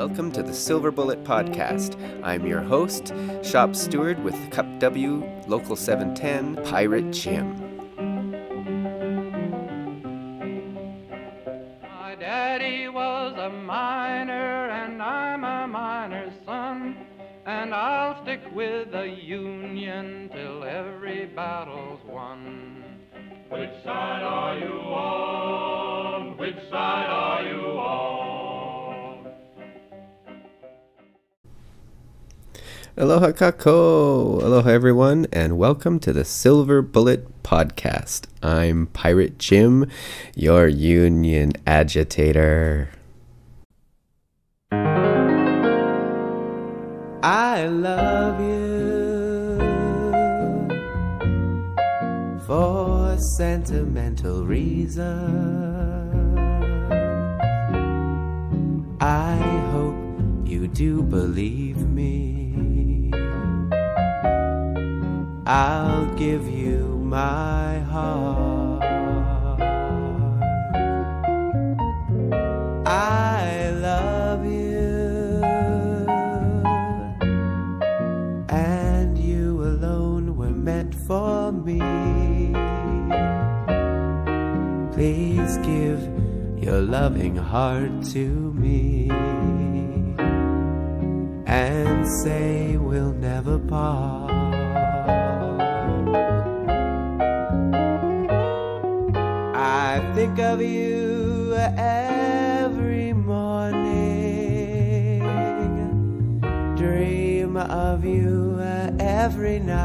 welcome to the Silver Bullet Podcast. I'm your host, shop steward with Cup W Local 710, Pirate Jim. My daddy was a miner, and I'm a miner's son. And I'll stick with the Union till every battle's won. Which side are you on? Which side Aloha kako! Aloha everyone, and welcome to the Silver Bullet Podcast. I'm Pirate Jim, your Union agitator. I love you for sentimental reasons. I hope you do believe me. I'll give you my heart. I love you, and you alone were meant for me. Please give your loving heart to me and say we'll never part. Think of you every morning, dream of you every night.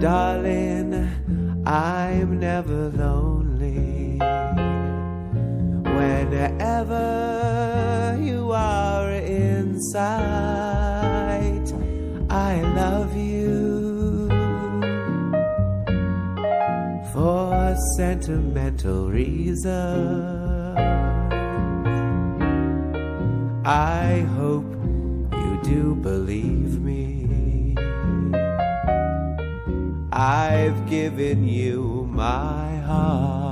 Darling, I'm never lonely. Whenever you are in sight, I love you sentimental reasons. I hope you do believe me. I've given you my heart.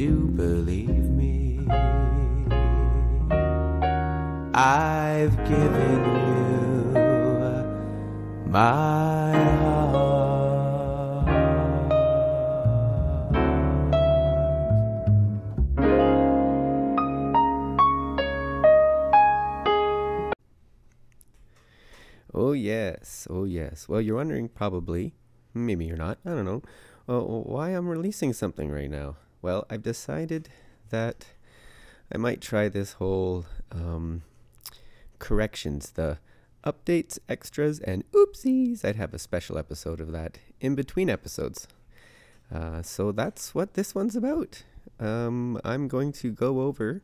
Do believe me. I've given you my heart. Oh, yes. Oh, yes. Well, you're wondering probably, maybe you're not, I don't know, uh, why I'm releasing something right now. Well, I've decided that I might try this whole um, corrections, the updates, extras, and oopsies. I'd have a special episode of that in between episodes. Uh, so that's what this one's about. Um, I'm going to go over.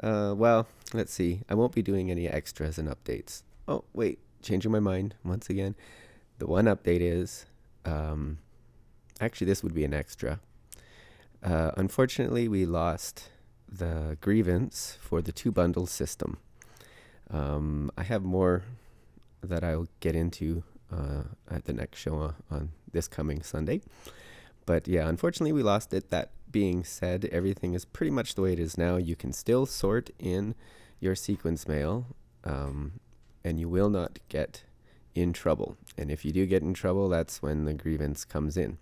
Uh, well, let's see. I won't be doing any extras and updates. Oh, wait. Changing my mind once again. The one update is um, actually, this would be an extra. Uh, unfortunately, we lost the grievance for the two bundle system. Um, I have more that I'll get into uh, at the next show on, on this coming Sunday. But yeah, unfortunately, we lost it. That being said, everything is pretty much the way it is now. You can still sort in your sequence mail, um, and you will not get in trouble. And if you do get in trouble, that's when the grievance comes in.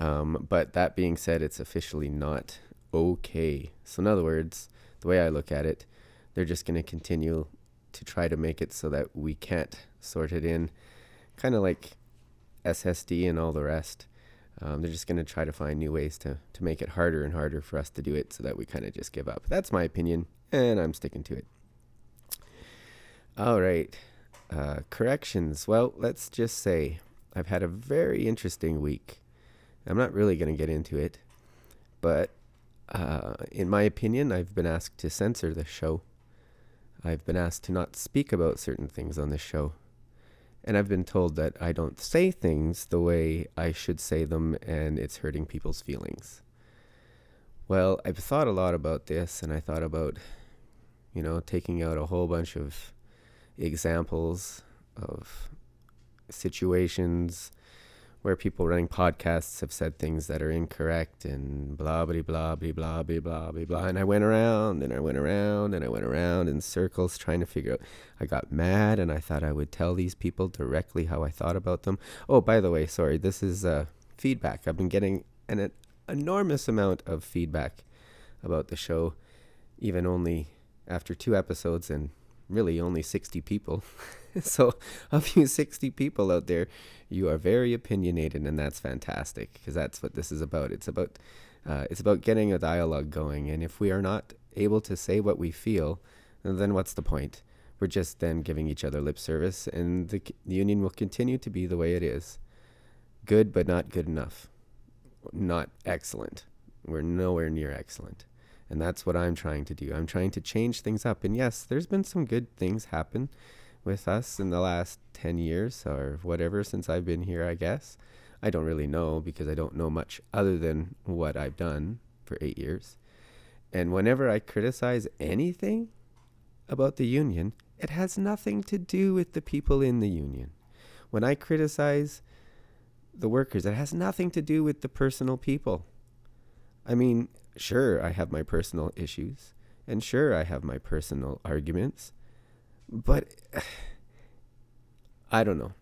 Um, but that being said, it's officially not okay. So, in other words, the way I look at it, they're just going to continue to try to make it so that we can't sort it in, kind of like SSD and all the rest. Um, they're just going to try to find new ways to, to make it harder and harder for us to do it so that we kind of just give up. That's my opinion. and I'm sticking to it. All right. Uh, corrections. Well, let's just say I've had a very interesting week. I'm not really going to get into it, but uh, in my opinion, I've been asked to censor the show. I've been asked to not speak about certain things on this show. And I've been told that I don't say things the way I should say them and it's hurting people's feelings. Well, I've thought a lot about this and I thought about, you know, taking out a whole bunch of examples of situations where people running podcasts have said things that are incorrect and blah blah blah blah blah blah blah blah blah. And I went around and I went around and I went around in circles trying to figure out. I got mad and I thought I would tell these people directly how I thought about them. Oh, by the way, sorry, this is uh, feedback. I've been getting an, an enormous amount of feedback about the show, even only after two episodes and really only 60 people. so, of you 60 people out there, you are very opinionated, and that's fantastic because that's what this is about. It's about uh, it's about getting a dialogue going, and if we are not able to say what we feel, then what's the point? We're just then giving each other lip service, and the, the union will continue to be the way it is good, but not good enough, not excellent. We're nowhere near excellent. And that's what I'm trying to do. I'm trying to change things up. And yes, there's been some good things happen with us in the last 10 years or whatever since I've been here, I guess. I don't really know because I don't know much other than what I've done for eight years. And whenever I criticize anything about the union, it has nothing to do with the people in the union. When I criticize the workers, it has nothing to do with the personal people. I mean, sure, I have my personal issues, and sure, I have my personal arguments, but I don't know.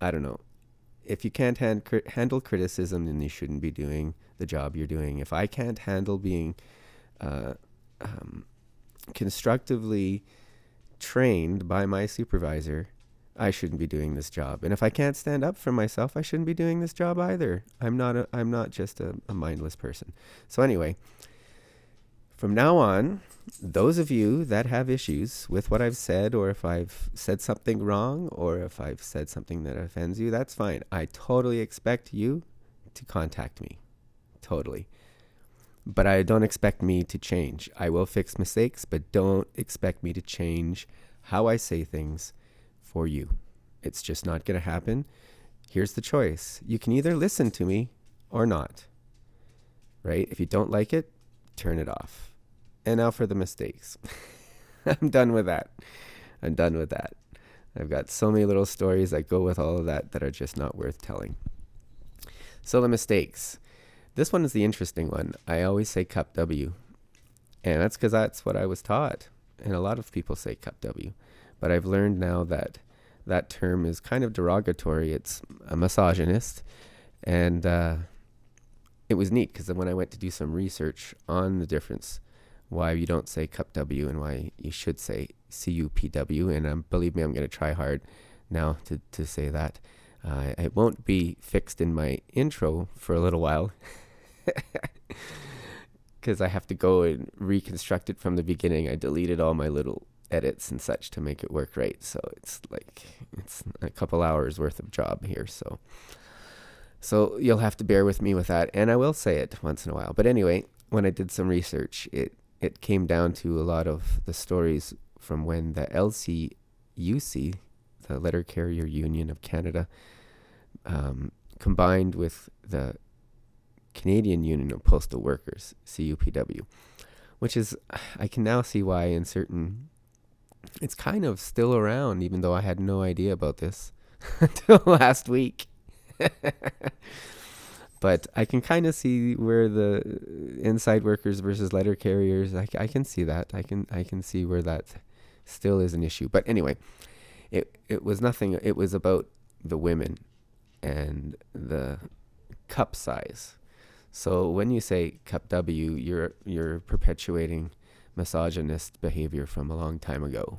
I don't know. If you can't hand, handle criticism, then you shouldn't be doing the job you're doing. If I can't handle being uh, um, constructively trained by my supervisor, I shouldn't be doing this job. And if I can't stand up for myself, I shouldn't be doing this job either. I'm not a, I'm not just a, a mindless person. So anyway, from now on, those of you that have issues with what I've said, or if I've said something wrong, or if I've said something that offends you, that's fine. I totally expect you to contact me. Totally. But I don't expect me to change. I will fix mistakes, but don't expect me to change how I say things for you. It's just not going to happen. Here's the choice you can either listen to me or not. Right? If you don't like it, turn it off. And now for the mistakes. I'm done with that. I'm done with that. I've got so many little stories that go with all of that that are just not worth telling. So the mistakes. This one is the interesting one. I always say cup W. And that's because that's what I was taught. And a lot of people say cup W. But I've learned now that that term is kind of derogatory. It's a misogynist. And uh, it was neat because when I went to do some research on the difference, why you don't say cup W and why you should say C U P W, and um, believe me, I'm going to try hard now to, to say that. Uh, it won't be fixed in my intro for a little while because I have to go and reconstruct it from the beginning. I deleted all my little edits and such to make it work right. So it's like it's a couple hours worth of job here. So so you'll have to bear with me with that, and I will say it once in a while. But anyway, when I did some research, it it came down to a lot of the stories from when the LCUC, the Letter Carrier Union of Canada, um, combined with the Canadian Union of Postal Workers, CUPW, which is, I can now see why in certain, it's kind of still around, even though I had no idea about this until last week. but I can kind of see where the uh, inside workers versus letter carriers. I, I can see that. I can I can see where that still is an issue. But anyway, it it was nothing. It was about the women and the cup size. So when you say cup W, you're you're perpetuating misogynist behavior from a long time ago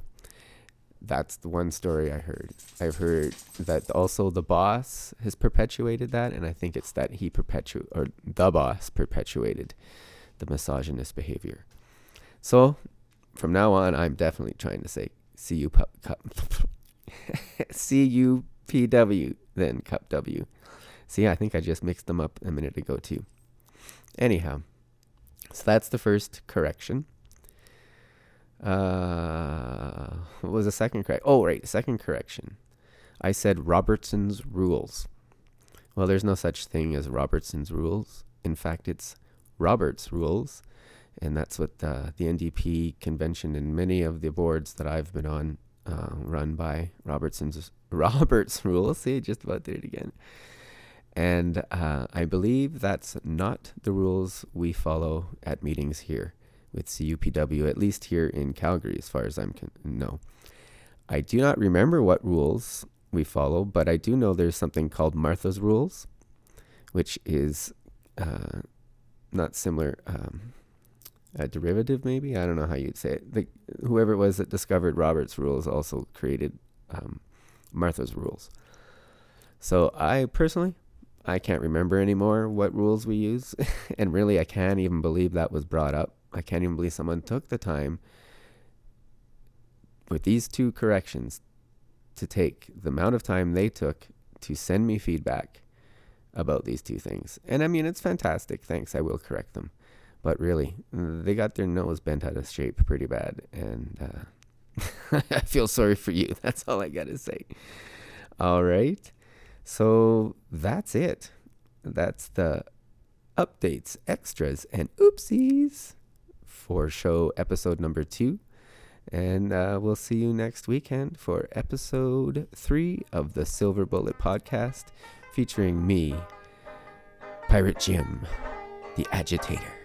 that's the one story I heard. I've heard that also the boss has perpetuated that, and I think it's that he perpetu or the boss perpetuated the misogynist behavior. So, from now on, I'm definitely trying to say CU Cup, cup CUPW, then Cup W. See, I think I just mixed them up a minute ago too. Anyhow, so that's the first correction. Uh, what was the second correct? Oh, right, second correction. I said Robertson's rules. Well, there's no such thing as Robertson's rules. In fact, it's Roberts rules, and that's what the, the NDP convention and many of the boards that I've been on uh, run by Robertson's Roberts rules. See, just about did it again. And uh, I believe that's not the rules we follow at meetings here with CUPW, at least here in Calgary, as far as I'm con- know. I do not remember what rules we follow, but I do know there's something called Martha's Rules, which is uh, not similar. Um, a derivative, maybe I don't know how you'd say it. The, whoever it was that discovered Robert's rules also created um, Martha's rules. So I personally, I can't remember anymore what rules we use, and really, I can't even believe that was brought up. I can't even believe someone took the time with these two corrections to take the amount of time they took to send me feedback about these two things. And I mean, it's fantastic. Thanks. I will correct them. But really, they got their nose bent out of shape pretty bad. And uh, I feel sorry for you. That's all I got to say. All right. So that's it. That's the updates, extras, and oopsies for show episode number two. And uh, we'll see you next weekend for episode three of the Silver Bullet podcast featuring me, Pirate Jim, the agitator.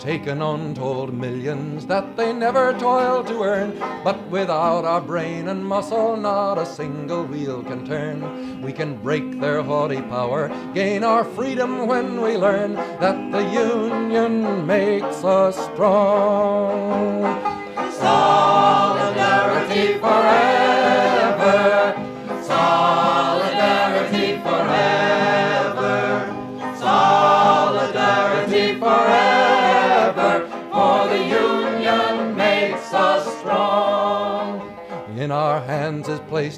Taken untold millions that they never toiled to earn. But without our brain and muscle, not a single wheel can turn. We can break their haughty power, gain our freedom when we learn that the union makes us strong. Solidarity forever.